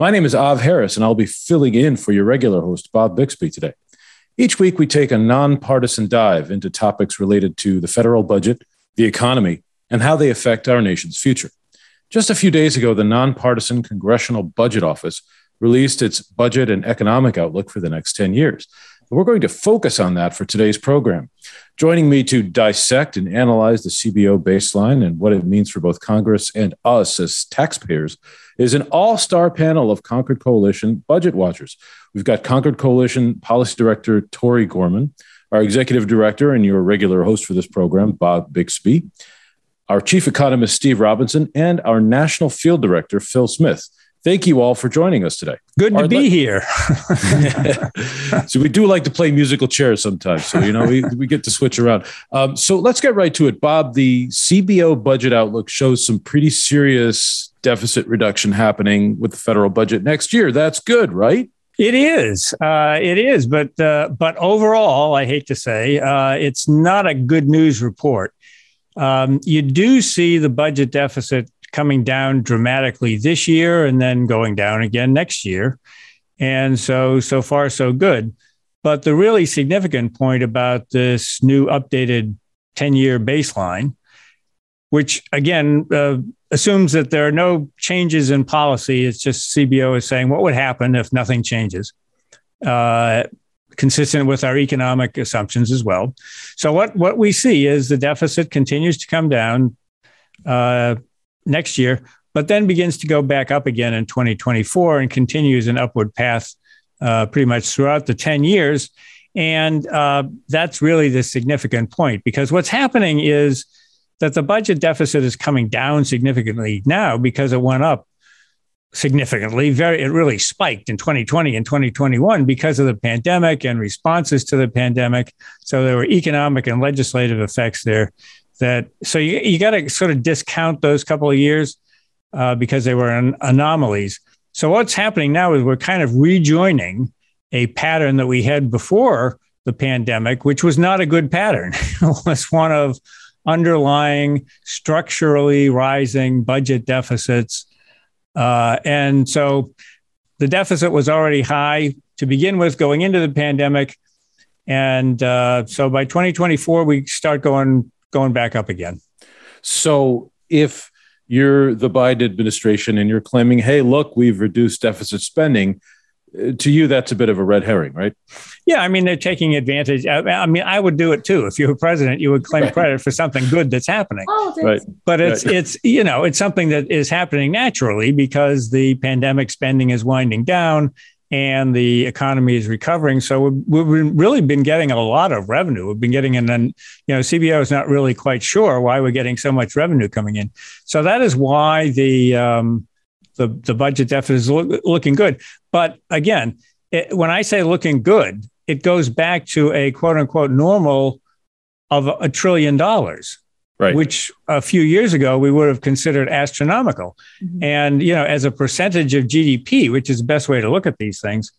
My name is Av Harris, and I'll be filling in for your regular host, Bob Bixby, today. Each week, we take a nonpartisan dive into topics related to the federal budget, the economy, and how they affect our nation's future. Just a few days ago, the nonpartisan Congressional Budget Office released its budget and economic outlook for the next 10 years. We're going to focus on that for today's program. Joining me to dissect and analyze the CBO baseline and what it means for both Congress and us as taxpayers is an all star panel of Concord Coalition budget watchers. We've got Concord Coalition Policy Director Tori Gorman, our Executive Director and your regular host for this program, Bob Bixby, our Chief Economist, Steve Robinson, and our National Field Director, Phil Smith. Thank you all for joining us today. Good to be le- here. so we do like to play musical chairs sometimes. So you know we, we get to switch around. Um, so let's get right to it, Bob. The CBO budget outlook shows some pretty serious deficit reduction happening with the federal budget next year. That's good, right? It is. Uh, it is. But uh, but overall, I hate to say, uh, it's not a good news report. Um, you do see the budget deficit coming down dramatically this year and then going down again next year. And so, so far, so good. But the really significant point about this new updated 10 year baseline, which again uh, assumes that there are no changes in policy, it's just CBO is saying what would happen if nothing changes. Uh, consistent with our economic assumptions as well. So what what we see is the deficit continues to come down uh, next year, but then begins to go back up again in 2024 and continues an upward path uh, pretty much throughout the 10 years. And uh, that's really the significant point because what's happening is that the budget deficit is coming down significantly now because it went up significantly. Very, it really spiked in 2020 and 2021 because of the pandemic and responses to the pandemic. So there were economic and legislative effects there that so you, you got to sort of discount those couple of years uh, because they were an anomalies. So what's happening now is we're kind of rejoining a pattern that we had before the pandemic, which was not a good pattern. it was one of underlying structurally rising budget deficits. Uh, and so the deficit was already high to begin with going into the pandemic. And uh, so by 2024, we start going going back up again. So if you're the Biden administration and you're claiming, hey, look, we've reduced deficit spending, to you, that's a bit of a red herring, right? Yeah, I mean, they're taking advantage. I mean, I would do it too. If you were president, you would claim credit for something good that's happening. Oh, right. But it's right. it's you know it's something that is happening naturally because the pandemic spending is winding down and the economy is recovering. So we've, we've, really been getting a lot of revenue. We've been getting an, you know, CBO is not really quite sure why we're getting so much revenue coming in. So that is why the um, the, the budget deficit is look, looking good. But again, it, when I say looking good, it goes back to a quote unquote normal of a trillion dollars right. which a few years ago we would have considered astronomical. Mm-hmm. And you know, as a percentage of GDP, which is the best way to look at these things,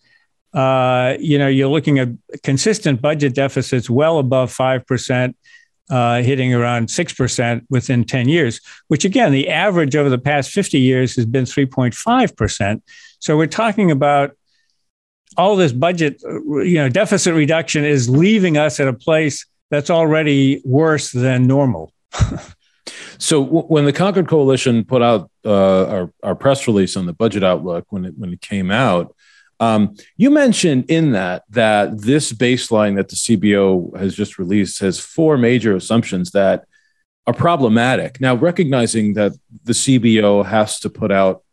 uh, you know, you're looking at consistent budget deficits well above five percent. Uh, hitting around 6% within 10 years, which again, the average over the past 50 years has been 3.5%. So we're talking about all this budget, you know, deficit reduction is leaving us at a place that's already worse than normal. so w- when the Concord Coalition put out uh, our, our press release on the budget outlook when it when it came out, um, you mentioned in that that this baseline that the CBO has just released has four major assumptions that are problematic. Now, recognizing that the CBO has to put out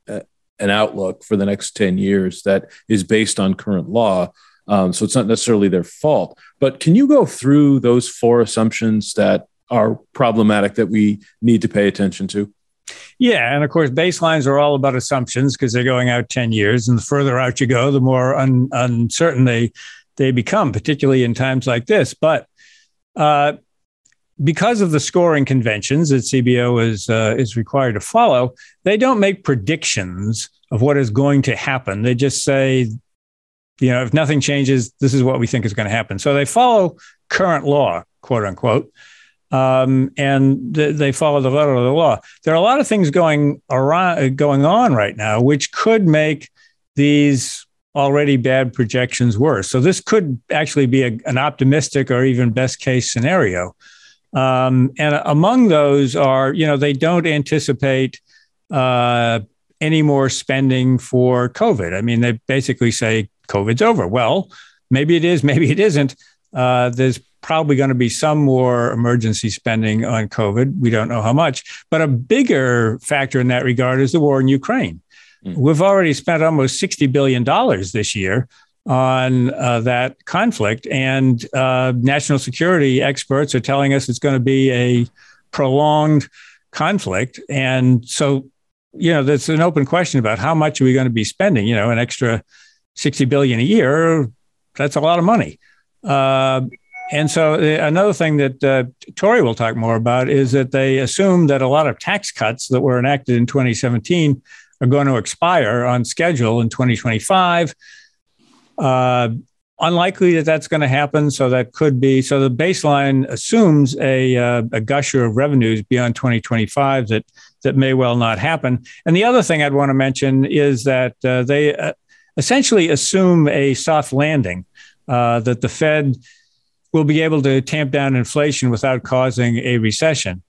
an outlook for the next 10 years that is based on current law. Um, so it's not necessarily their fault. But can you go through those four assumptions that are problematic that we need to pay attention to? Yeah, and of course, baselines are all about assumptions because they're going out ten years, and the further out you go, the more un- uncertain they they become, particularly in times like this. But uh, because of the scoring conventions that CBO is uh, is required to follow, they don't make predictions of what is going to happen. They just say, you know, if nothing changes, this is what we think is going to happen. So they follow current law, quote unquote, um, and th- they follow the letter of the law. There are a lot of things going around, going on right now, which could make these already bad projections worse. So this could actually be a, an optimistic or even best case scenario. Um, and among those are, you know, they don't anticipate uh, any more spending for COVID. I mean, they basically say COVID's over. Well, maybe it is, maybe it isn't. Uh, there's probably going to be some more emergency spending on COVID. We don't know how much. But a bigger factor in that regard is the war in Ukraine. Mm. We've already spent almost $60 billion this year on uh, that conflict. And uh, national security experts are telling us it's going to be a prolonged conflict. And so, you know, there's an open question about how much are we going to be spending? You know, an extra 60 billion a year, that's a lot of money. Uh, and so uh, another thing that uh, Tori will talk more about is that they assume that a lot of tax cuts that were enacted in 2017 are going to expire on schedule in 2025. Uh, unlikely that that's going to happen. So that could be. So the baseline assumes a, uh, a gusher of revenues beyond 2025 that that may well not happen. And the other thing I'd want to mention is that uh, they uh, essentially assume a soft landing. Uh, that the Fed will be able to tamp down inflation without causing a recession.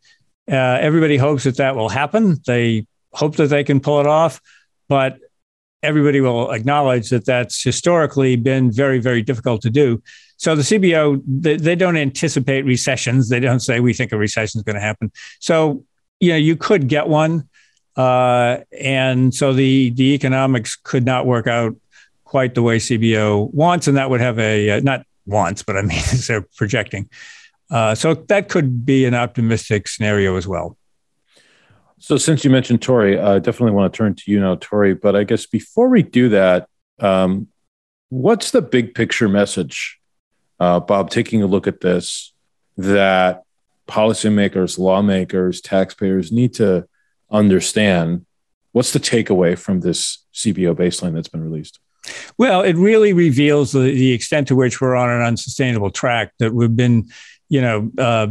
Uh, everybody hopes that that will happen. They hope that they can pull it off, but everybody will acknowledge that that's historically been very, very difficult to do. So the CBO, they, they don't anticipate recessions. They don't say we think a recession is going to happen. So you know, you could get one, uh, and so the the economics could not work out quite the way CBO wants, and that would have a uh, not wants, but I mean they're projecting. Uh, so that could be an optimistic scenario as well. So, since you mentioned Tori, I definitely want to turn to you now, Tori. But I guess before we do that, um, what's the big picture message, uh, Bob, taking a look at this that policymakers, lawmakers, taxpayers need to understand? What's the takeaway from this CBO baseline that's been released? Well, it really reveals the, the extent to which we're on an unsustainable track, that we've been you know, uh,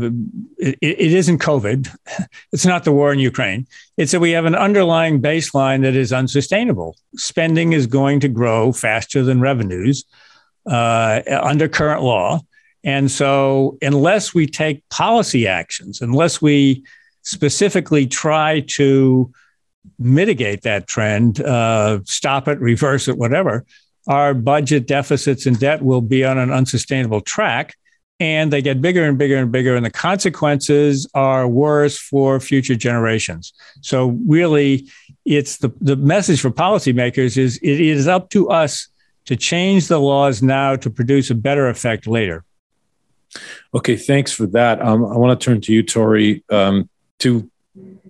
it, it isn't COVID. It's not the war in Ukraine. It's that we have an underlying baseline that is unsustainable. Spending is going to grow faster than revenues uh, under current law. And so, unless we take policy actions, unless we specifically try to mitigate that trend, uh, stop it, reverse it, whatever, our budget deficits and debt will be on an unsustainable track and they get bigger and bigger and bigger and the consequences are worse for future generations. So really it's the, the message for policymakers is it is up to us to change the laws now to produce a better effect later. Okay thanks for that. Um, i want to turn to you Tori um, to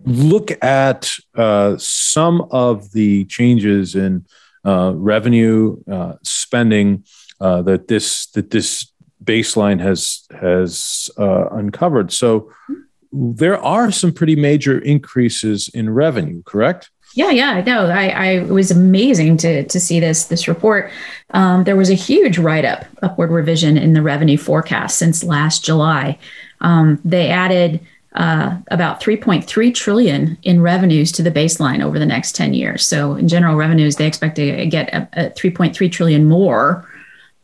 look at uh, some of the changes in uh, revenue uh, spending uh, that this that this baseline has has uh, uncovered. So there are some pretty major increases in revenue, correct? Yeah, yeah, no, I, I it was amazing to to see this this report. Um, there was a huge write up, upward revision in the revenue forecast since last July. Um, they added uh, about 3.3 trillion in revenues to the baseline over the next 10 years. So in general revenues, they expect to get a, a 3.3 trillion more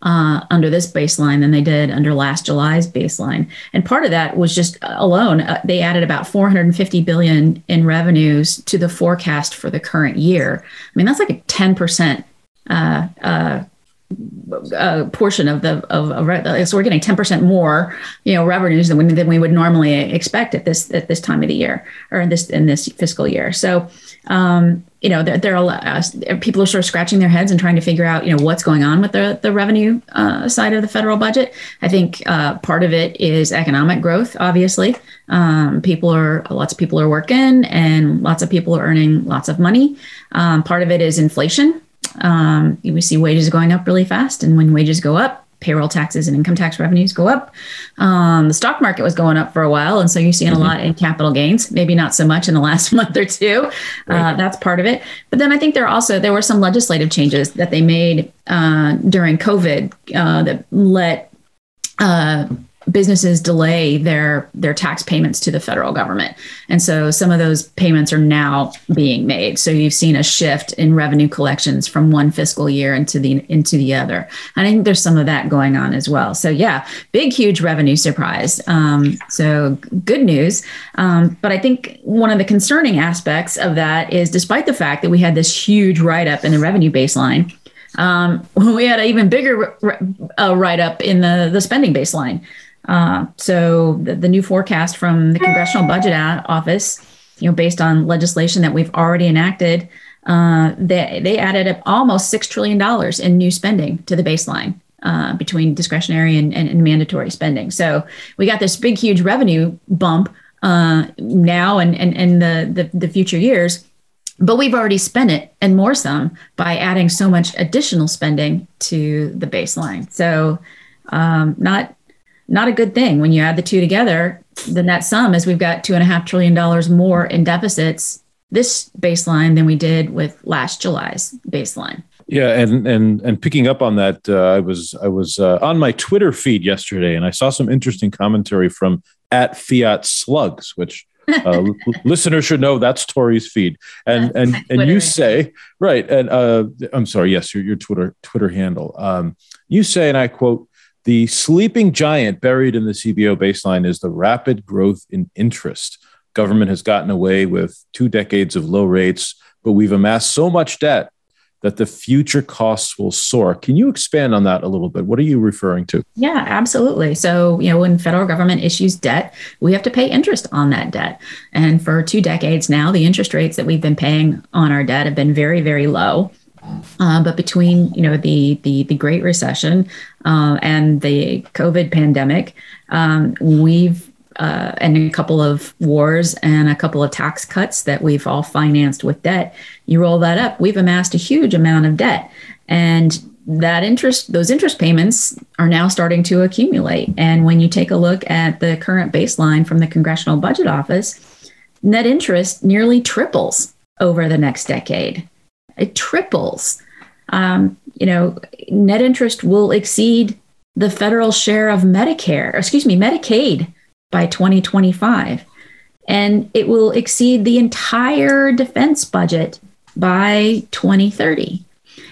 uh, under this baseline than they did under last July's baseline. And part of that was just alone, uh, they added about 450 billion in revenues to the forecast for the current year. I mean, that's like a 10% uh, uh, uh, portion of the of, of so we're getting 10% more you know revenues than we, than we would normally expect at this at this time of the year or in this in this fiscal year. So um, you know there, there are uh, people are sort of scratching their heads and trying to figure out you know what's going on with the the revenue uh, side of the federal budget. I think uh, part of it is economic growth obviously. Um, people are lots of people are working and lots of people are earning lots of money. Um, part of it is inflation um, we see wages going up really fast, and when wages go up, payroll taxes and income tax revenues go up. Um, the stock market was going up for a while, and so you're seeing mm-hmm. a lot in capital gains. Maybe not so much in the last month or two. Uh, right. Uh, that's part of it. But then I think there also there were some legislative changes that they made uh, during COVID uh, that let uh, businesses delay their their tax payments to the federal government. And so some of those payments are now being made. So you've seen a shift in revenue collections from one fiscal year into the into the other. And i think there's some of that going on as well. So yeah big huge revenue surprise. Um, so good news. Um, but i think one of the concerning aspects of that is despite the fact that we had this huge write-up in the revenue baseline um, we had an even bigger uh, write up in the, the spending baseline. Uh, so the, the, new forecast from the Congressional Budget Office, you know, based on legislation that we've already enacted, uh, they they added up almost six trillion dollars in new spending to the baseline. Uh, between discretionary and, and, and, mandatory spending. So we got this big, huge revenue bump uh, now and, and, and the, the, the future years, but we've already spent it and more some by adding so much additional spending to the baseline. So um, not not a good thing. When you add the two together, the net sum is we've got two and a half trillion dollars more in deficits this baseline than we did with last July's baseline. Yeah, and and and picking up on that, uh, I was I was uh, on my Twitter feed yesterday, and I saw some interesting commentary from at Fiat Slugs, which uh, listeners should know that's Tori's feed. And and and you say right, and uh, I'm sorry, yes, your your Twitter Twitter handle. Um, you say, and I quote, the sleeping giant buried in the CBO baseline is the rapid growth in interest. Government has gotten away with two decades of low rates, but we've amassed so much debt that the future costs will soar. Can you expand on that a little bit? What are you referring to? Yeah, absolutely. So, you know, when federal government issues debt, we have to pay interest on that debt. And for two decades now, the interest rates that we've been paying on our debt have been very, very low. Uh, but between you know the the, the Great Recession uh, and the COVID pandemic, um, we've uh, and a couple of wars and a couple of tax cuts that we've all financed with debt. You roll that up, we've amassed a huge amount of debt, and that interest, those interest payments are now starting to accumulate. And when you take a look at the current baseline from the Congressional Budget Office, net interest nearly triples over the next decade it triples. Um, you know, net interest will exceed the federal share of Medicare, excuse me, Medicaid by 2025. And it will exceed the entire defense budget by 2030.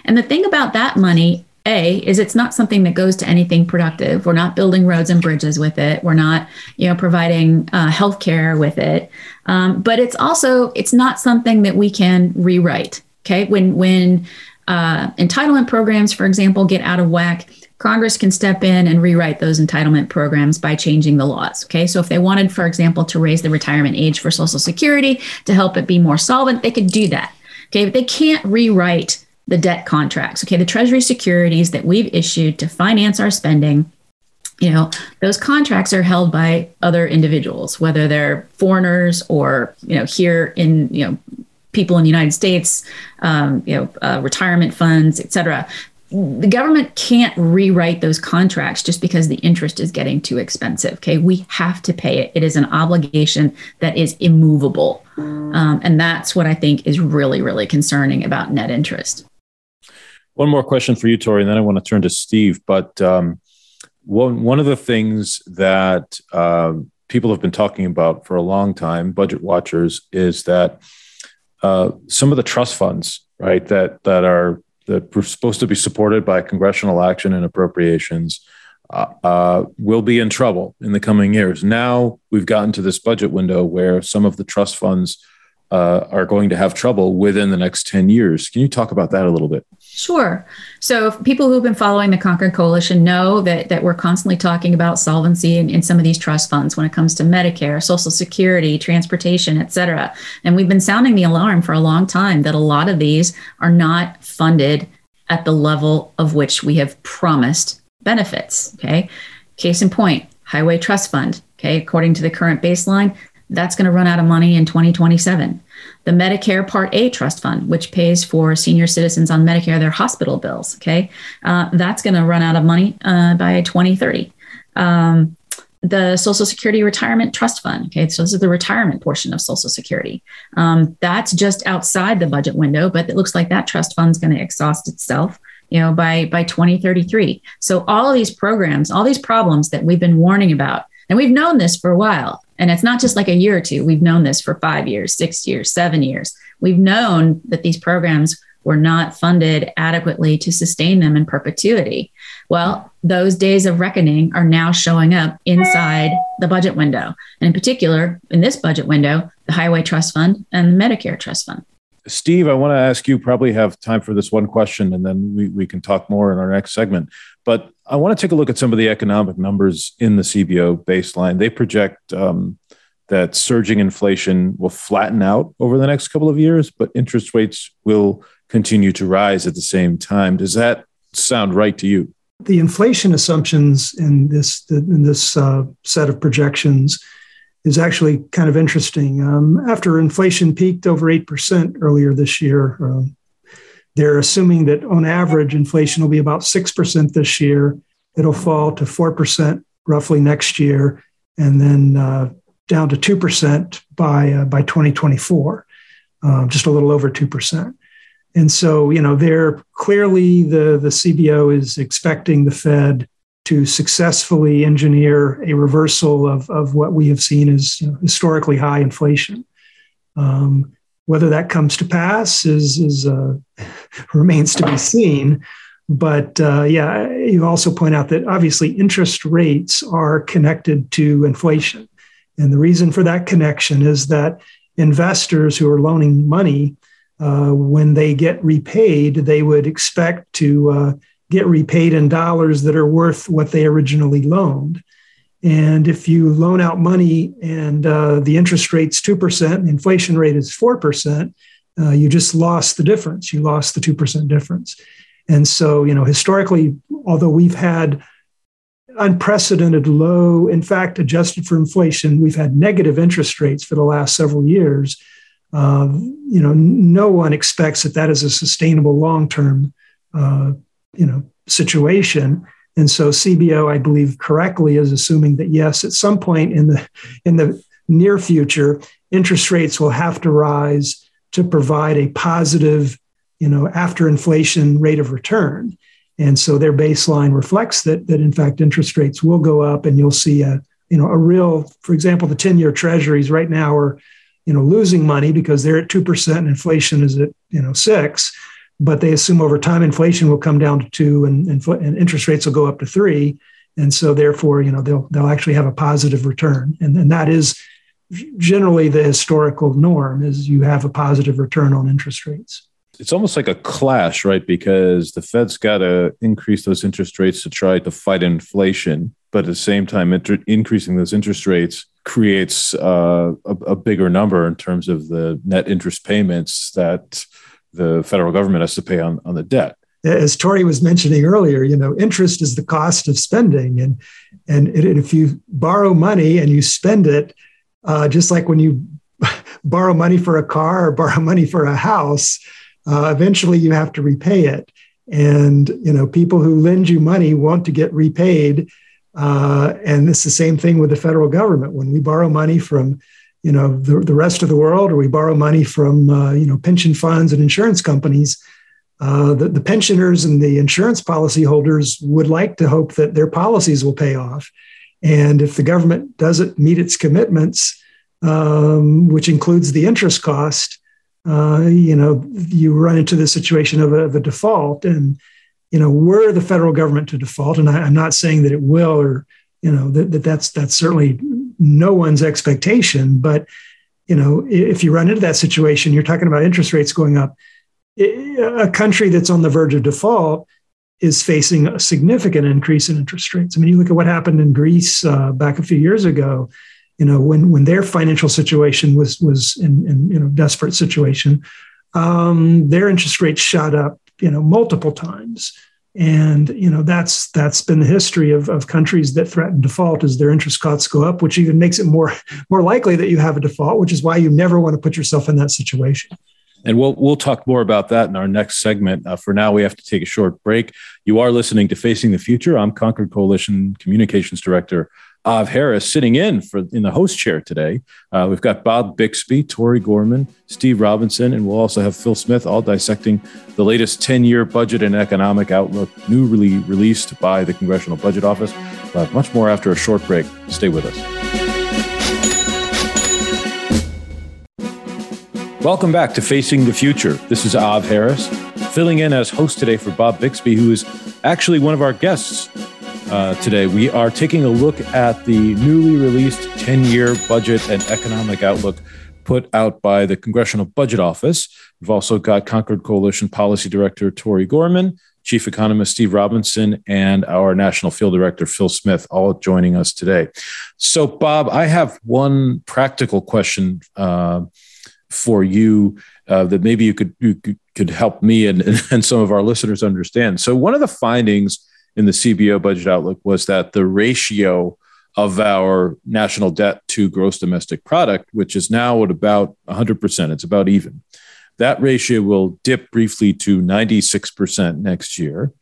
And the thing about that money, A, is it's not something that goes to anything productive. We're not building roads and bridges with it. We're not, you know, providing uh, health care with it. Um, but it's also, it's not something that we can rewrite. Okay, when when uh, entitlement programs, for example, get out of whack, Congress can step in and rewrite those entitlement programs by changing the laws. Okay, so if they wanted, for example, to raise the retirement age for Social Security to help it be more solvent, they could do that. Okay, but they can't rewrite the debt contracts. Okay, the Treasury securities that we've issued to finance our spending you know those contracts are held by other individuals whether they're foreigners or you know here in you know people in the United States, um, you know, uh, retirement funds, et cetera. The government can't rewrite those contracts just because the interest is getting too expensive. Okay, we have to pay it. It is an obligation that is immovable, um, and that's what I think is really, really concerning about net interest. One more question for you, Tori, and then I want to turn to Steve. But um, one one of the things that uh, people have been talking about for a long time, budget watchers, is that uh, some of the trust funds, right, that that are that were supposed to be supported by congressional action and appropriations, uh, uh, will be in trouble in the coming years. Now we've gotten to this budget window where some of the trust funds uh, are going to have trouble within the next 10 years. Can you talk about that a little bit? Sure. So people who've been following the Concord Coalition know that that we're constantly talking about solvency in, in some of these trust funds when it comes to Medicare, Social Security, transportation, et cetera. And we've been sounding the alarm for a long time that a lot of these are not funded at the level of which we have promised benefits. Okay. Case in point, Highway Trust Fund. Okay. According to the current baseline, that's going to run out of money in 2027. The Medicare Part A Trust Fund, which pays for senior citizens on Medicare their hospital bills, okay, uh, that's going to run out of money uh, by 2030. Um, the Social Security Retirement Trust Fund. Okay, so this is the retirement portion of Social Security. Um, that's just outside the budget window, but it looks like that trust fund is going to exhaust itself. You know, by by 2033. So all of these programs, all these problems that we've been warning about, and we've known this for a while. And it's not just like a year or two. We've known this for five years, six years, seven years. We've known that these programs were not funded adequately to sustain them in perpetuity. Well, those days of reckoning are now showing up inside the budget window. And in particular, in this budget window, the Highway Trust Fund and the Medicare Trust Fund. Steve, I want to ask you, probably have time for this one question, and then we, we can talk more in our next segment. But I want to take a look at some of the economic numbers in the CBO baseline. They project um, that surging inflation will flatten out over the next couple of years, but interest rates will continue to rise at the same time. Does that sound right to you? The inflation assumptions in this in this uh, set of projections is actually kind of interesting. Um, after inflation peaked over 8% earlier this year, um, they're assuming that on average, inflation will be about 6% this year. It'll fall to 4% roughly next year, and then uh, down to 2% by, uh, by 2024, um, just a little over 2%. And so, you know, they're clearly the, the CBO is expecting the Fed to successfully engineer a reversal of, of what we have seen as you know, historically high inflation. Um, whether that comes to pass is, is uh, remains to be seen. But uh, yeah, you also point out that obviously interest rates are connected to inflation. And the reason for that connection is that investors who are loaning money, uh, when they get repaid, they would expect to uh, get repaid in dollars that are worth what they originally loaned. And if you loan out money and uh, the interest rate's 2%, the inflation rate is 4%, uh, you just lost the difference. You lost the 2% difference. And so, you know, historically, although we've had unprecedented low, in fact, adjusted for inflation, we've had negative interest rates for the last several years. Uh, you know, no one expects that that is a sustainable long term uh, you know situation and so cbo i believe correctly is assuming that yes at some point in the in the near future interest rates will have to rise to provide a positive you know after inflation rate of return. And so their baseline reflects that that in fact interest rates will go up and you'll see a you know a real for example the 10 year treasuries right now are you know losing money because they're at 2% and inflation is at you know 6 but they assume over time inflation will come down to two and, and, and, interest rates will go up to three. And so therefore, you know, they'll, they'll actually have a positive return. And, and that is generally the historical norm is you have a positive return on interest rates. It's almost like a clash, right? Because the Fed's got to increase those interest rates to try to fight inflation. But at the same time, inter- increasing those interest rates creates uh, a, a bigger number in terms of the net interest payments that the federal government has to pay on, on the debt. As Tori was mentioning earlier, you know, interest is the cost of spending, and and if you borrow money and you spend it, uh, just like when you borrow money for a car or borrow money for a house, uh, eventually you have to repay it. And you know, people who lend you money want to get repaid, uh, and it's the same thing with the federal government. When we borrow money from you know the, the rest of the world or we borrow money from uh, you know pension funds and insurance companies uh, the, the pensioners and the insurance policyholders would like to hope that their policies will pay off. And if the government doesn't meet its commitments um, which includes the interest cost uh, you know you run into the situation of a, of a default. And you know were the federal government to default and I, am not saying that it will or you know that, that that's that's certainly no one's expectation but you know, if you run into that situation, you're talking about interest rates going up. A country that's on the verge of default is facing a significant increase in interest rates. I mean, you look at what happened in Greece uh, back a few years ago. You know, when when their financial situation was was in, in you know desperate situation, um, their interest rates shot up. You know, multiple times and you know that's that's been the history of, of countries that threaten default as their interest costs go up which even makes it more more likely that you have a default which is why you never want to put yourself in that situation and we'll we'll talk more about that in our next segment. Uh, for now, we have to take a short break. You are listening to Facing the Future. I'm Concord Coalition Communications Director Av Harris sitting in for in the host chair today. Uh, we've got Bob Bixby, Tori Gorman, Steve Robinson, and we'll also have Phil Smith all dissecting the latest 10-year budget and economic outlook, newly released by the Congressional Budget Office. But much more after a short break. Stay with us. Welcome back to Facing the Future. This is Av Harris, filling in as host today for Bob Bixby, who is actually one of our guests uh, today. We are taking a look at the newly released 10 year budget and economic outlook put out by the Congressional Budget Office. We've also got Concord Coalition Policy Director Tori Gorman, Chief Economist Steve Robinson, and our National Field Director Phil Smith, all joining us today. So, Bob, I have one practical question uh, for you uh, that maybe you could you could help me and, and some of our listeners understand. So, one of the findings in the CBO budget outlook was that the ratio of our national debt to gross domestic product, which is now at about 100%, it's about even. That ratio will dip briefly to 96% next year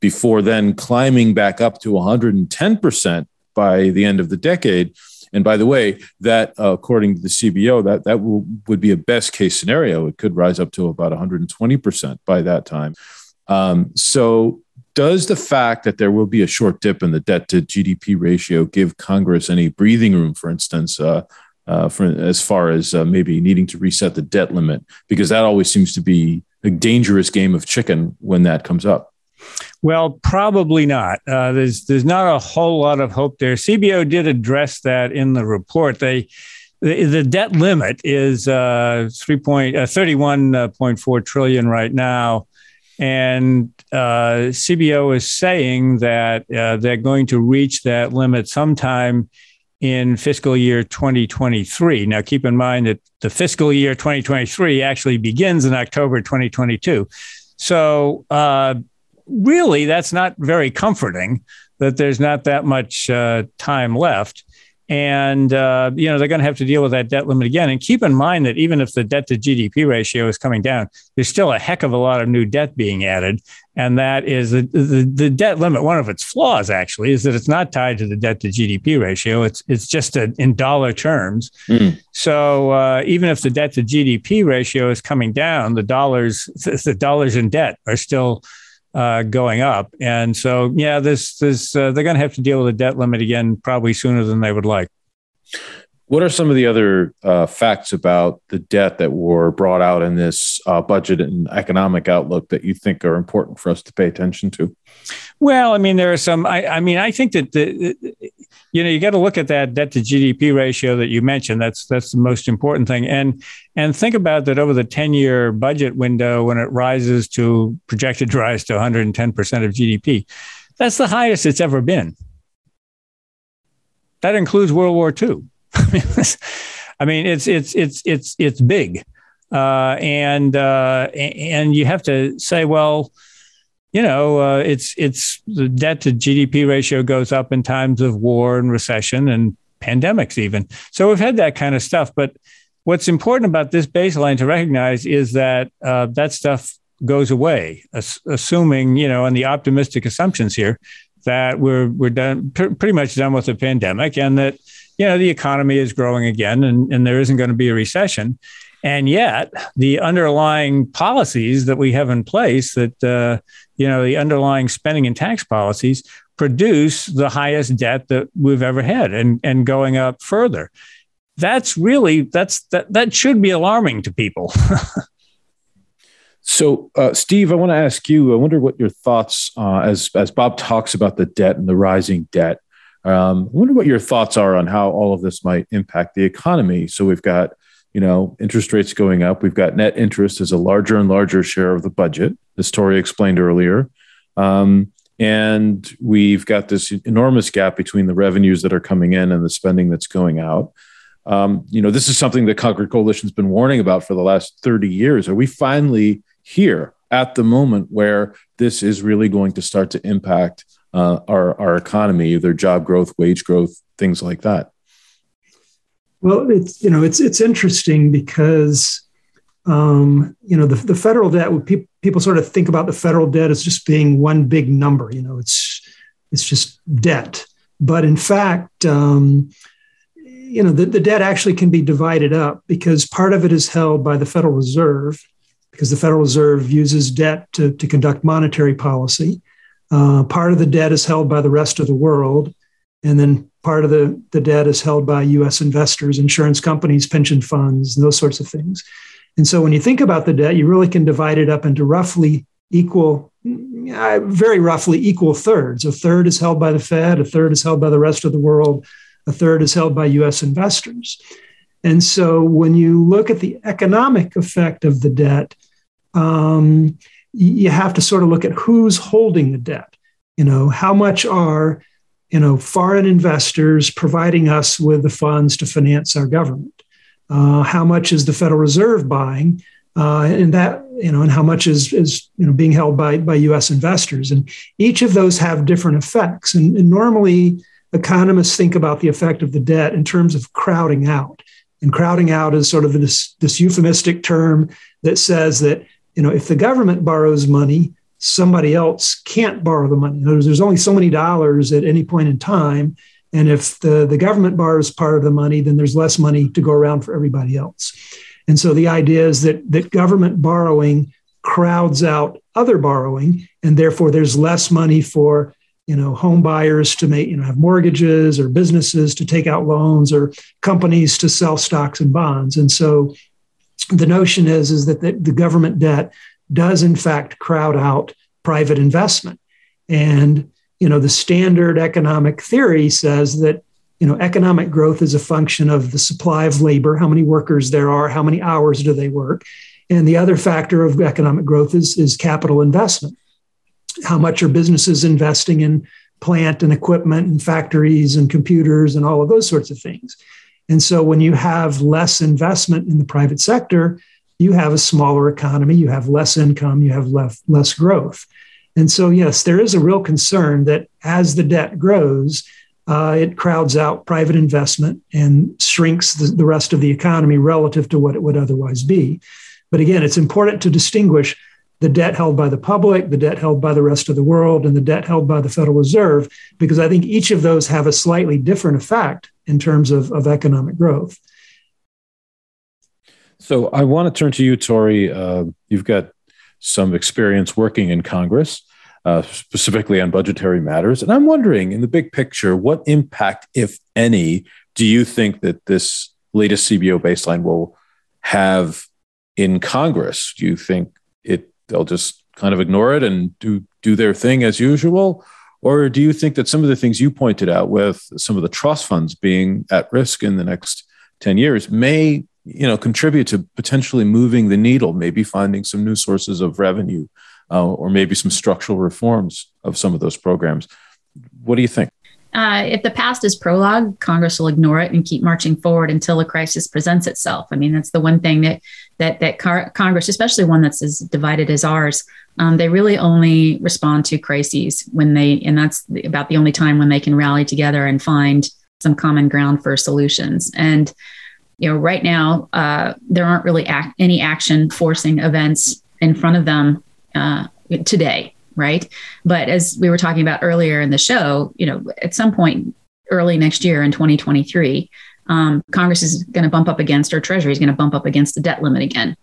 before then climbing back up to 110% by the end of the decade. And by the way, that uh, according to the CBO, that that will, would be a best case scenario. It could rise up to about 120% by that time. Um, so does the fact that there will be a short dip in the debt to GDP ratio give Congress any breathing room, for instance, uh, uh, for, as far as uh, maybe needing to reset the debt limit? Because that always seems to be a dangerous game of chicken when that comes up. Well, probably not. Uh, there's there's not a whole lot of hope there. CBO did address that in the report. They the, the debt limit is uh, three point uh, thirty one point four trillion right now. And uh, CBO is saying that uh, they're going to reach that limit sometime in fiscal year 2023. Now, keep in mind that the fiscal year 2023 actually begins in October 2022. So, uh, really, that's not very comforting that there's not that much uh, time left and uh, you know they're going to have to deal with that debt limit again. And keep in mind that even if the debt to GDP ratio is coming down, there's still a heck of a lot of new debt being added, and that is the, the, the debt limit. One of its flaws actually is that it's not tied to the debt to GDP ratio. It's it's just a, in dollar terms. Mm. So uh, even if the debt to GDP ratio is coming down, the dollars the dollars in debt are still uh, going up. And so, yeah, this this uh, they're going to have to deal with a debt limit again probably sooner than they would like. What are some of the other uh, facts about the debt that were brought out in this uh, budget and economic outlook that you think are important for us to pay attention to? Well, I mean, there are some. I, I mean, I think that the, you know you got to look at that debt to GDP ratio that you mentioned. That's that's the most important thing, and and think about that over the ten year budget window when it rises to projected to rise to 110 percent of GDP. That's the highest it's ever been. That includes World War II. I mean, it's it's it's it's it's big, uh, and uh, and you have to say, well you know, uh, it's it's the debt to GDP ratio goes up in times of war and recession and pandemics even. So we've had that kind of stuff. But what's important about this baseline to recognize is that uh, that stuff goes away, ass- assuming you know, and the optimistic assumptions here that we're we're done pr- pretty much done with the pandemic and that you know the economy is growing again and, and there isn't going to be a recession and yet, the underlying policies that we have in place, that uh, you know, the underlying spending and tax policies, produce the highest debt that we've ever had, and and going up further. That's really that's that that should be alarming to people. So, uh, Steve, I want to ask you. I wonder what your thoughts, uh, as as Bob talks about the debt and the rising debt. Um, I wonder what your thoughts are on how all of this might impact the economy. So we've got you know, interest rates going up. We've got net interest as a larger and larger share of the budget, as Tori explained earlier. Um, and we've got this enormous gap between the revenues that are coming in and the spending that's going out. Um, you know, this is something the Concord Coalition's been warning about for the last 30 years. Are we finally here at the moment where this is really going to start to impact uh, our, our economy, either job growth, wage growth, things like that? Well, it's you know it's it's interesting because um, you know the, the federal debt. People people sort of think about the federal debt as just being one big number. You know, it's it's just debt, but in fact, um, you know the, the debt actually can be divided up because part of it is held by the Federal Reserve because the Federal Reserve uses debt to, to conduct monetary policy. Uh, part of the debt is held by the rest of the world, and then part of the, the debt is held by US investors, insurance companies, pension funds, those sorts of things. And so when you think about the debt, you really can divide it up into roughly equal, very roughly equal thirds. A third is held by the Fed, a third is held by the rest of the world, a third is held by US investors. And so when you look at the economic effect of the debt, um, you have to sort of look at who's holding the debt. You know, how much are you know, foreign investors providing us with the funds to finance our government. Uh, how much is the Federal Reserve buying, uh, and that you know, and how much is is you know being held by by U.S. investors, and each of those have different effects. And, and normally, economists think about the effect of the debt in terms of crowding out. And crowding out is sort of this this euphemistic term that says that you know if the government borrows money, somebody else can't borrow the money. There's, there's only so many dollars at any point in time. And if the, the government borrows part of the money, then there's less money to go around for everybody else. And so the idea is that, that government borrowing crowds out other borrowing, and therefore there's less money for you know home buyers to make you know have mortgages or businesses to take out loans or companies to sell stocks and bonds. And so the notion is is that the, the government debt does in fact crowd out private investment. And you know, the standard economic theory says that you know economic growth is a function of the supply of labor, how many workers there are, how many hours do they work, and the other factor of economic growth is is capital investment. How much are businesses investing in plant and equipment and factories and computers and all of those sorts of things? And so when you have less investment in the private sector, you have a smaller economy, you have less income, you have less, less growth. And so, yes, there is a real concern that as the debt grows, uh, it crowds out private investment and shrinks the, the rest of the economy relative to what it would otherwise be. But again, it's important to distinguish the debt held by the public, the debt held by the rest of the world, and the debt held by the Federal Reserve, because I think each of those have a slightly different effect in terms of, of economic growth. So I want to turn to you, Tori. Uh, you've got some experience working in Congress, uh, specifically on budgetary matters. And I'm wondering, in the big picture, what impact, if any, do you think that this latest CBO baseline will have in Congress? Do you think it they'll just kind of ignore it and do do their thing as usual? Or do you think that some of the things you pointed out with some of the trust funds being at risk in the next 10 years may you know contribute to potentially moving the needle maybe finding some new sources of revenue uh, or maybe some structural reforms of some of those programs what do you think uh, if the past is prologue, Congress will ignore it and keep marching forward until a crisis presents itself. I mean, that's the one thing that that that car- Congress, especially one that's as divided as ours, um, they really only respond to crises when they, and that's about the only time when they can rally together and find some common ground for solutions. And you know, right now uh, there aren't really act- any action forcing events in front of them uh, today, right? But as we were talking about earlier in the show, you know, at some point early next year in 2023, um, Congress is going to bump up against, or Treasury is going to bump up against the debt limit again.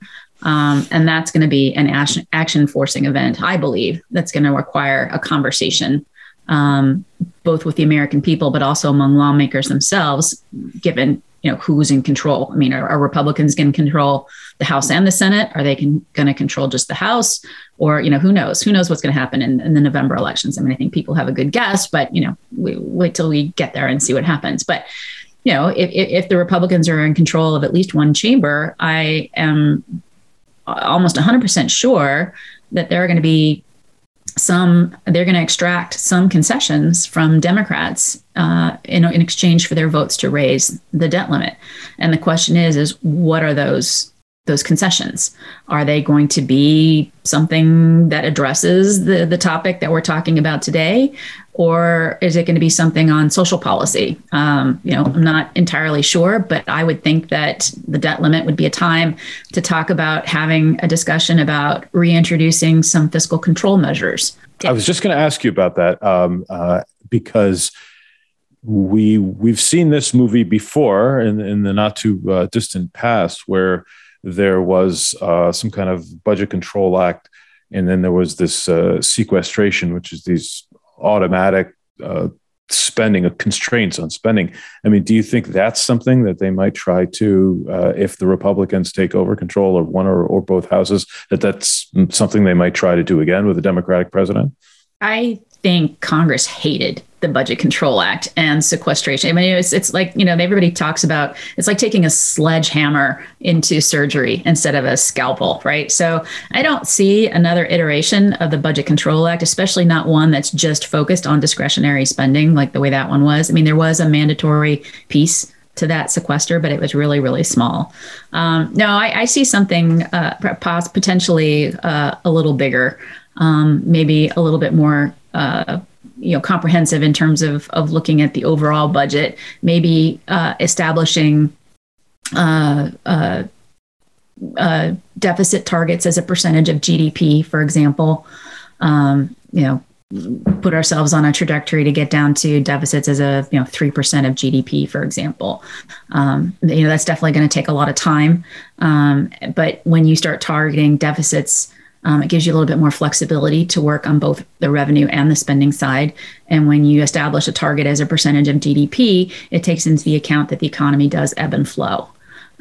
Um, and that's going to be an action forcing event, I believe, that's going to require a conversation, um, both with the American people, but also among lawmakers themselves, given you know who's in control? I mean are, are republicans going to control the house and the senate? Are they going to control just the house? Or you know who knows? Who knows what's going to happen in, in, the november elections? I mean i think people have a good guess but you know we wait till we get there and see what happens. But you know, if, if the Republicans are in control of at least one chamber, I am almost 100% sure that there are going to be some they're going to extract some concessions from Democrats uh, in, in exchange for their votes to raise the debt limit. And the question is, is what are those those concessions? Are they going to be something that addresses the, the topic that we're talking about today? Or is it going to be something on social policy? Um, you know, I'm not entirely sure, but I would think that the debt limit would be a time to talk about having a discussion about reintroducing some fiscal control measures. I was just going to ask you about that um, uh, because we we've seen this movie before in, in the not too uh, distant past where there was uh, some kind of budget control act, and then there was this uh, sequestration, which is these automatic uh, spending of constraints on spending. I mean, do you think that's something that they might try to, uh, if the Republicans take over control of one or, or both houses, that that's something they might try to do again with a Democratic president? I think Congress hated the Budget Control Act and sequestration. I mean, it's it's like you know everybody talks about it's like taking a sledgehammer into surgery instead of a scalpel, right? So I don't see another iteration of the Budget Control Act, especially not one that's just focused on discretionary spending like the way that one was. I mean, there was a mandatory piece to that sequester, but it was really, really small. Um, no, I, I, see something uh, potentially uh, a little bigger, um, maybe a little bit more uh, you know comprehensive in terms of of looking at the overall budget maybe uh, establishing uh, uh, uh deficit targets as a percentage of gdp for example. Um, you know put ourselves on a trajectory to get down to deficits as a you know 3% of gdp for example. Um, you know that's definitely going to take a lot of time. Um, but when you start targeting deficits um, it gives you a little bit more flexibility to work on both the revenue and the spending side. And when you establish a target as a percentage of GDP, it takes into the account that the economy does ebb and flow.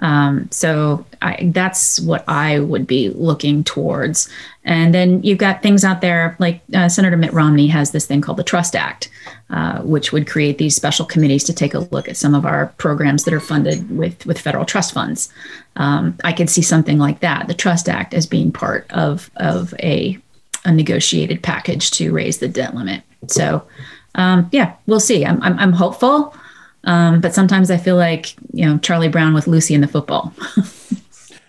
Um, so I, that's what I would be looking towards. And then you've got things out there like uh, Senator Mitt Romney has this thing called the Trust Act, uh, which would create these special committees to take a look at some of our programs that are funded with with federal trust funds. Um, I could see something like that, the Trust Act, as being part of of a a negotiated package to raise the debt limit. So, um, yeah, we'll see. I'm, I'm, I'm hopeful. Um, but sometimes I feel like, you know, Charlie Brown with Lucy in the football.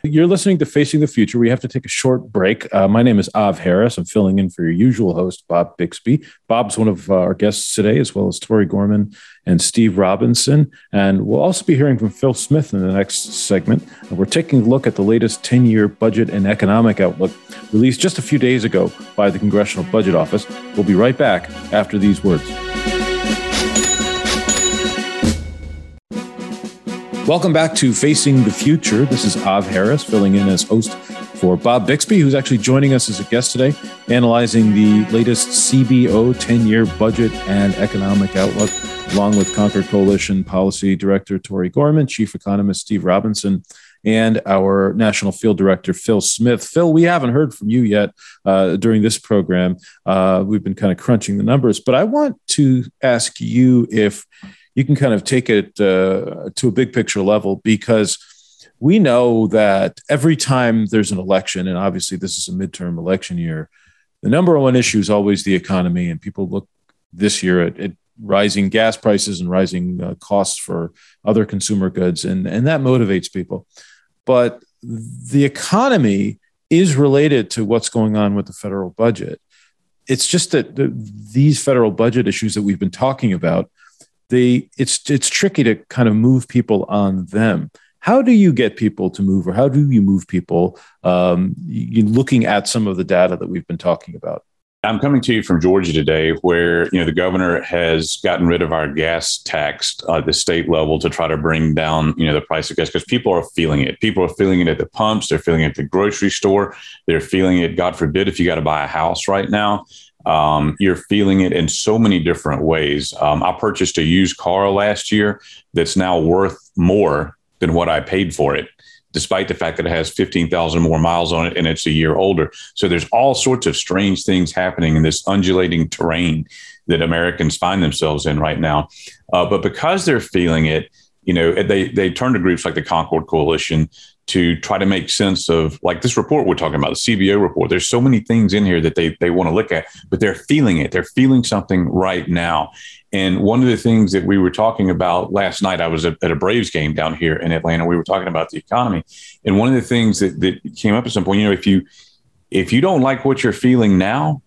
You're listening to Facing the Future. We have to take a short break. Uh, my name is Av Harris. I'm filling in for your usual host, Bob Bixby. Bob's one of uh, our guests today, as well as Tori Gorman and Steve Robinson. And we'll also be hearing from Phil Smith in the next segment. We're taking a look at the latest 10 year budget and economic outlook released just a few days ago by the Congressional Budget Office. We'll be right back after these words. Welcome back to Facing the Future. This is Av Harris filling in as host for Bob Bixby, who's actually joining us as a guest today, analyzing the latest CBO 10 year budget and economic outlook, along with Concord Coalition Policy Director Tori Gorman, Chief Economist Steve Robinson, and our National Field Director Phil Smith. Phil, we haven't heard from you yet uh, during this program. Uh, we've been kind of crunching the numbers, but I want to ask you if you can kind of take it uh, to a big picture level because we know that every time there's an election, and obviously this is a midterm election year, the number one issue is always the economy. And people look this year at, at rising gas prices and rising uh, costs for other consumer goods, and, and that motivates people. But the economy is related to what's going on with the federal budget. It's just that the, these federal budget issues that we've been talking about it's it's tricky to kind of move people on them. How do you get people to move or how do you move people um, you, looking at some of the data that we've been talking about? I'm coming to you from georgia today where you know the governor has gotten rid of our gas tax at the state level to try to bring down you know the price of gas because people are feeling it. People are feeling it at the pumps. They're feeling it at the grocery store. They're feeling it god forbid if you got to buy a house right now um, you're feeling it in so many different ways. Um, I purchased a used car last year that's now worth more than what I paid for it, despite the fact that it has 15,000 more miles on it and it's a year older. So there's all sorts of strange things happening in this undulating terrain that Americans find themselves in right now. Uh, but because they're feeling it, you know, they they turn to groups like the Concord Coalition to try to make sense of like this report we're talking about, the CBO report. There's so many things in here that they they want to look at, but they're feeling it. They're feeling something right now. And one of the things that we were talking about last night, I was at, a Braves game down here in Atlanta. We were talking about the economy, and one of the things that, that came up at some point, you know, if you if you don't like what you're feeling now,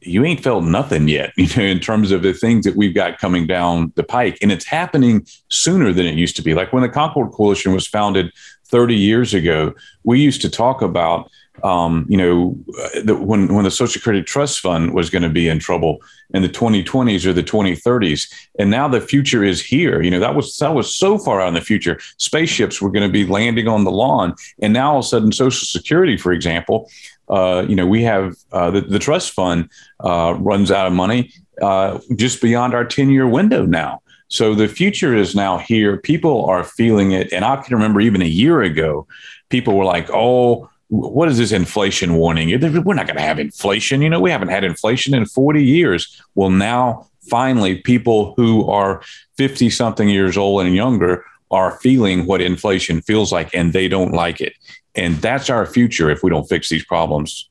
you ain't felt nothing yet, you know, in terms of the things that we've got coming down the pike. And it's happening sooner than it used to be. Like when the Concord Coalition was founded 30 years ago, we used to talk about, um, you know, the, when, when the Social Security Trust Fund was going to be in trouble in the 2020s or the 2030s. And now the future is here. You know, that was, that was so far out in the future. Spaceships were going to be landing on the lawn. And now all of a sudden, Social Security, for example, uh, you know, we have uh, the, the trust fund uh, runs out of money uh, just beyond our 10 year window now. So the future is now here. People are feeling it. And I can remember even a year ago, people were like, oh, what is this inflation warning? We're not going to have inflation. You know, we haven't had inflation in 40 years. Well, now finally, people who are 50 something years old and younger are feeling what inflation feels like and they don't like it. And that's our future if we don't fix these problems.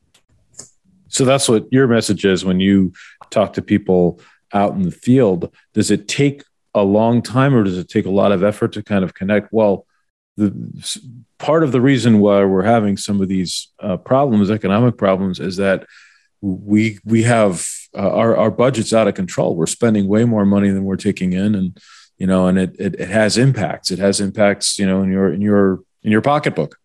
So that's what your message is when you talk to people out in the field. Does it take a long time or does it take a lot of effort to kind of connect? Well, the part of the reason why we're having some of these uh, problems, economic problems, is that we we have uh, our our budget's out of control. We're spending way more money than we're taking in, and you know, and it, it it has impacts. It has impacts, you know, in your in your in your pocketbook.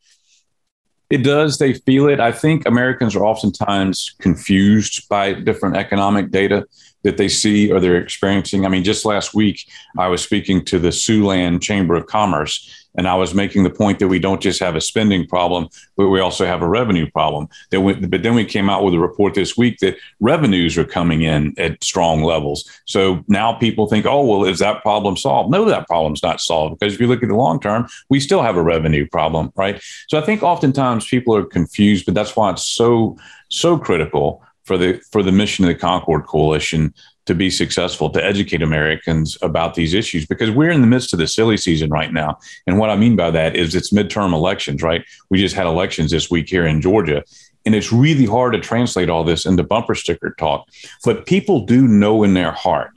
It does. They feel it. I think Americans are oftentimes confused by different economic data that they see or they're experiencing. I mean, just last week, I was speaking to the Siouxland Chamber of Commerce, and I was making the point that we don't just have a spending problem, but we also have a revenue problem. That we, but then we came out with a report this week that revenues are coming in at strong levels. So now people think, oh, well, is that problem solved? No, that problem's not solved because if you look at the long term, we still have a revenue problem, right? So I think oftentimes people are confused, but that's why it's so so critical for the for the mission of the Concord Coalition to be successful to educate Americans about these issues because we're in the midst of the silly season right now. And what I mean by that is it's midterm elections, right? We just had elections this week here in Georgia. And it's really hard to translate all this into bumper sticker talk. But people do know in their heart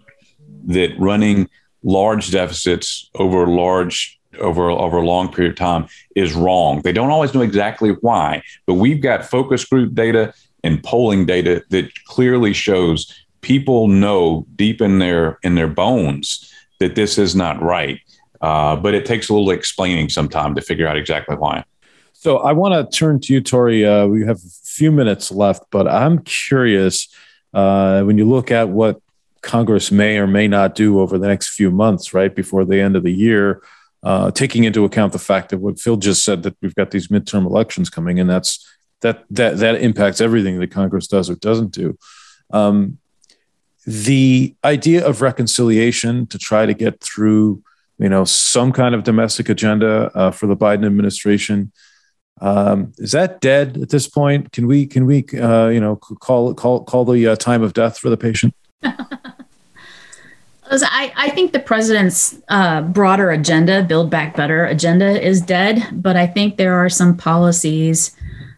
that running large deficits over large over over a long period of time is wrong. They don't always know exactly why, but we've got focus group data and polling data that clearly shows people know deep in their in their bones that this is not right. Uh, but it takes a little explaining sometime to figure out exactly why. So I want to turn to you, Tori. Uh, we have a few minutes left, but I'm curious uh, when you look at what Congress may or may not do over the next few months, right before the end of the year, uh, taking into account the fact that what Phil just said that we've got these midterm elections coming, and that's that that that impacts everything that Congress does or doesn't do. Um, the idea of reconciliation to try to get through, you know, some kind of domestic agenda uh, for the Biden administration. Um, is that dead at this point? Can we can we uh, you know call call call the uh, time of death for the patient? I, I think the president's uh, broader agenda, Build Back Better agenda, is dead. But I think there are some policies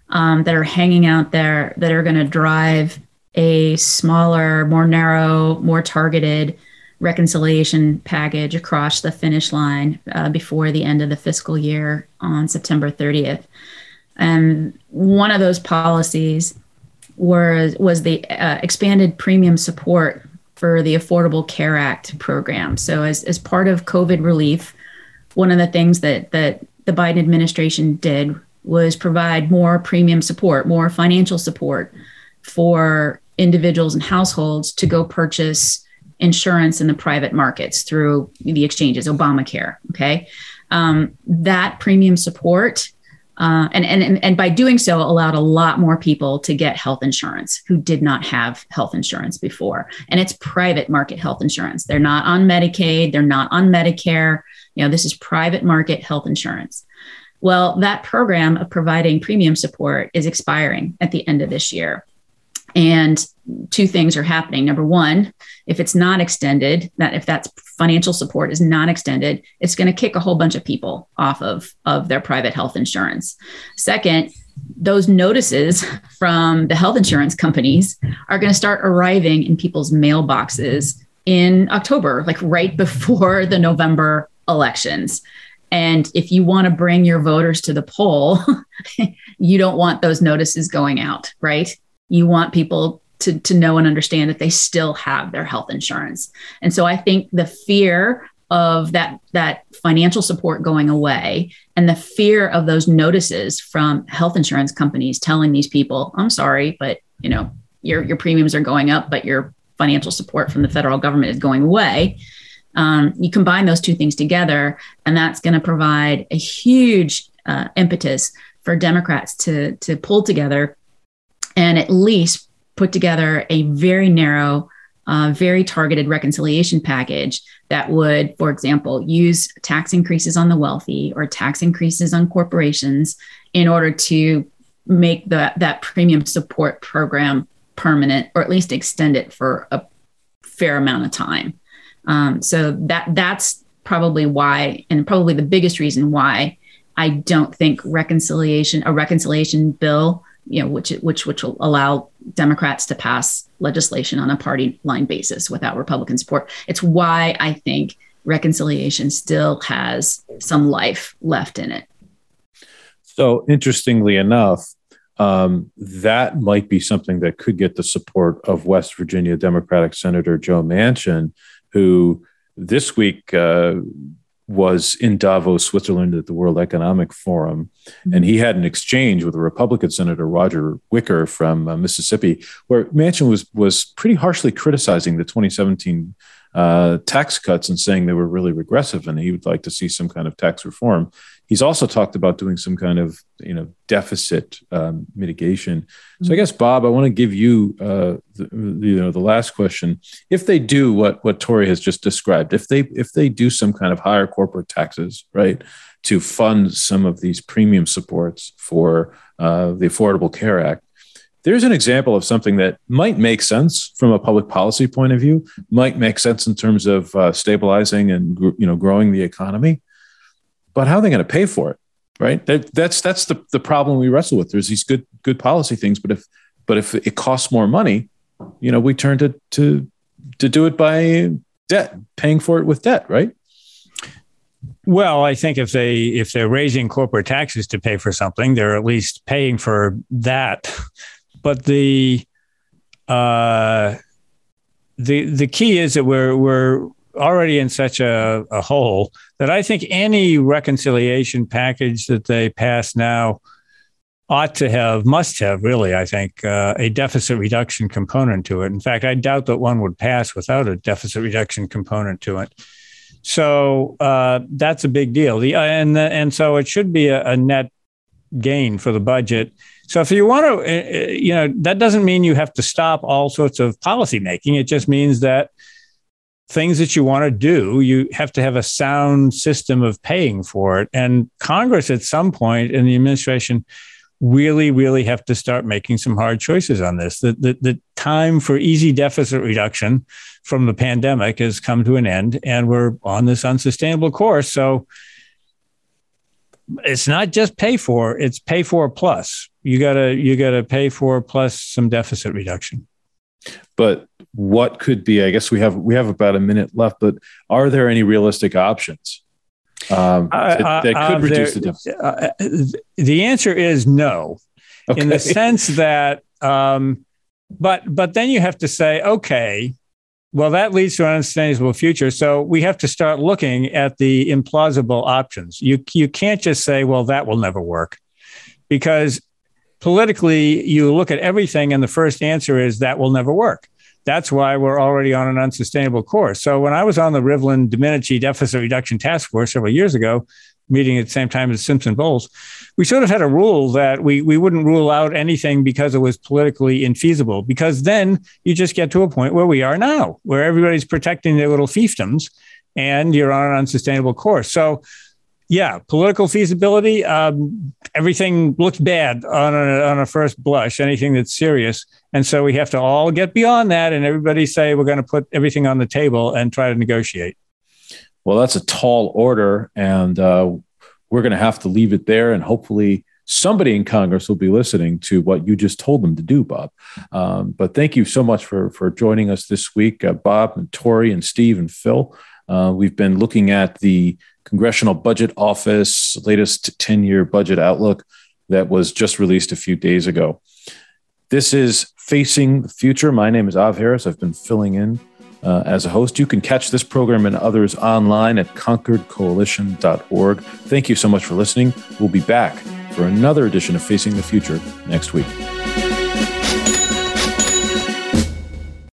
um, that are hanging out there that are going to drive a smaller, more narrow, more targeted reconciliation package across the finish line uh, before the end of the fiscal year on September 30th. And one of those policies was was the uh, expanded premium support for the Affordable Care Act program. So as as part of COVID relief, one of the things that that the Biden administration did was provide more premium support, more financial support for individuals and households to go purchase insurance in the private markets through the exchanges, Obamacare. Okay. Um, that premium support uh, and, and and by doing so allowed a lot more people to get health insurance who did not have health insurance before and it's private market health insurance they're not on medicaid they're not on medicare you know this is private market health insurance well that program of providing premium support is expiring at the end of this year And two things are happening. Number one, if it's not extended, that if that's financial support is not extended, it's going to kick a whole bunch of people off of, of their private health insurance. Second, those notices from the health insurance companies are going to start arriving in people's mailboxes in October, like right before the November elections. And if you want to bring your voters to the poll, you don't want those notices going out, right? You want people to, to know and understand that they still have their health insurance. And so I think the fear of that that financial support going away and the fear of those notices from health insurance companies telling these people, I'm sorry, but you know, your your premiums are going up, but your financial support from the federal government is going away. Um, you combine those two things together, and that's going to provide a huge uh, impetus for Democrats to to pull together and at least put together a very narrow, uh, very targeted reconciliation package that would, for example, use tax increases on the wealthy or tax increases on corporations in order to make the, that premium support program permanent or at least extend it for a fair amount of time. Um, so that that's probably why, and probably the biggest reason why I don't think reconciliation a reconciliation bill you know, which which which will allow Democrats to pass legislation on a party line basis without Republican support. It's why I think reconciliation still has some life left in it. So interestingly enough, um, that might be something that could get the support of West Virginia Democratic Senator Joe Manchin, who this week uh, was in Davos, Switzerland at the World Economic Forum. And he had an exchange with a Republican Senator, Roger Wicker from uh, Mississippi, where Manchin was, was pretty harshly criticizing the 2017 uh, tax cuts and saying they were really regressive and he would like to see some kind of tax reform. He's also talked about doing some kind of you know deficit um, mitigation. Mm-hmm. So I guess Bob, I want to give you uh, the, you know the last question. If they do what what Tori has just described, if they if they do some kind of higher corporate taxes, right, to fund some of these premium supports for uh, the Affordable Care Act, there's an example of something that might make sense from a public policy point of view, might make sense in terms of uh, stabilizing and you know growing the economy. But how are they going to pay for it? Right. That, that's that's the, the problem we wrestle with. There's these good good policy things, but if but if it costs more money, you know, we turn to to to do it by debt, paying for it with debt, right? Well, I think if they if they're raising corporate taxes to pay for something, they're at least paying for that but the uh, the the key is that we're we're already in such a, a hole that I think any reconciliation package that they pass now ought to have, must have, really, I think, uh, a deficit reduction component to it. In fact, I doubt that one would pass without a deficit reduction component to it. So uh, that's a big deal. The, uh, and, the, and so it should be a, a net gain for the budget. So if you want to, uh, uh, you know, that doesn't mean you have to stop all sorts of policy making. It just means that things that you want to do, you have to have a sound system of paying for it. And Congress, at some point in the administration, really, really have to start making some hard choices on this. The, the, the time for easy deficit reduction from the pandemic has come to an end, and we're on this unsustainable course. So it's not just pay for, it's pay for plus you gotta you gotta pay for plus some deficit reduction. But what could be? I guess we have we have about a minute left. But are there any realistic options um, that, that, could uh, reduce there, the deficit? Uh, the answer is no, okay. in the sense that. Um, but but then you have to say, okay, well, that leads to an unsustainable future. So we have to start looking at the implausible options. You you can't just say, well, that will never work, because politically, you look at everything, and the first answer is that will never work. That's why we're already on an unsustainable course. So when I was on the Rivlin Domenici Deficit Reduction Task Force several years ago, meeting at the same time as Simpson Bowles, we sort of had a rule that we, we wouldn't rule out anything because it was politically infeasible, because then you just get to a point where we are now, where everybody's protecting their little fiefdoms and you're on an unsustainable course. So Yeah, political feasibility. Um, everything looks bad on a, on a first blush. Anything that's serious, and so we have to all get beyond that, and everybody say we're going to put everything on the table and try to negotiate. Well, that's a tall order, and uh, we're going to have to leave it there, and hopefully somebody in Congress will be listening to what you just told them to do, Bob. Um, but thank you so much for for joining us this week, uh, Bob and Tori and Steve and Phil. Uh, we've been looking at the Congressional Budget Office latest 10 year budget outlook that was just released a few days ago. This is Facing the Future. My name is Av Harris. I've been filling in uh, as a host. You can catch this program and others online at concordcoalition.org. Thank you so much for listening. We'll be back for another edition of Facing the Future next week.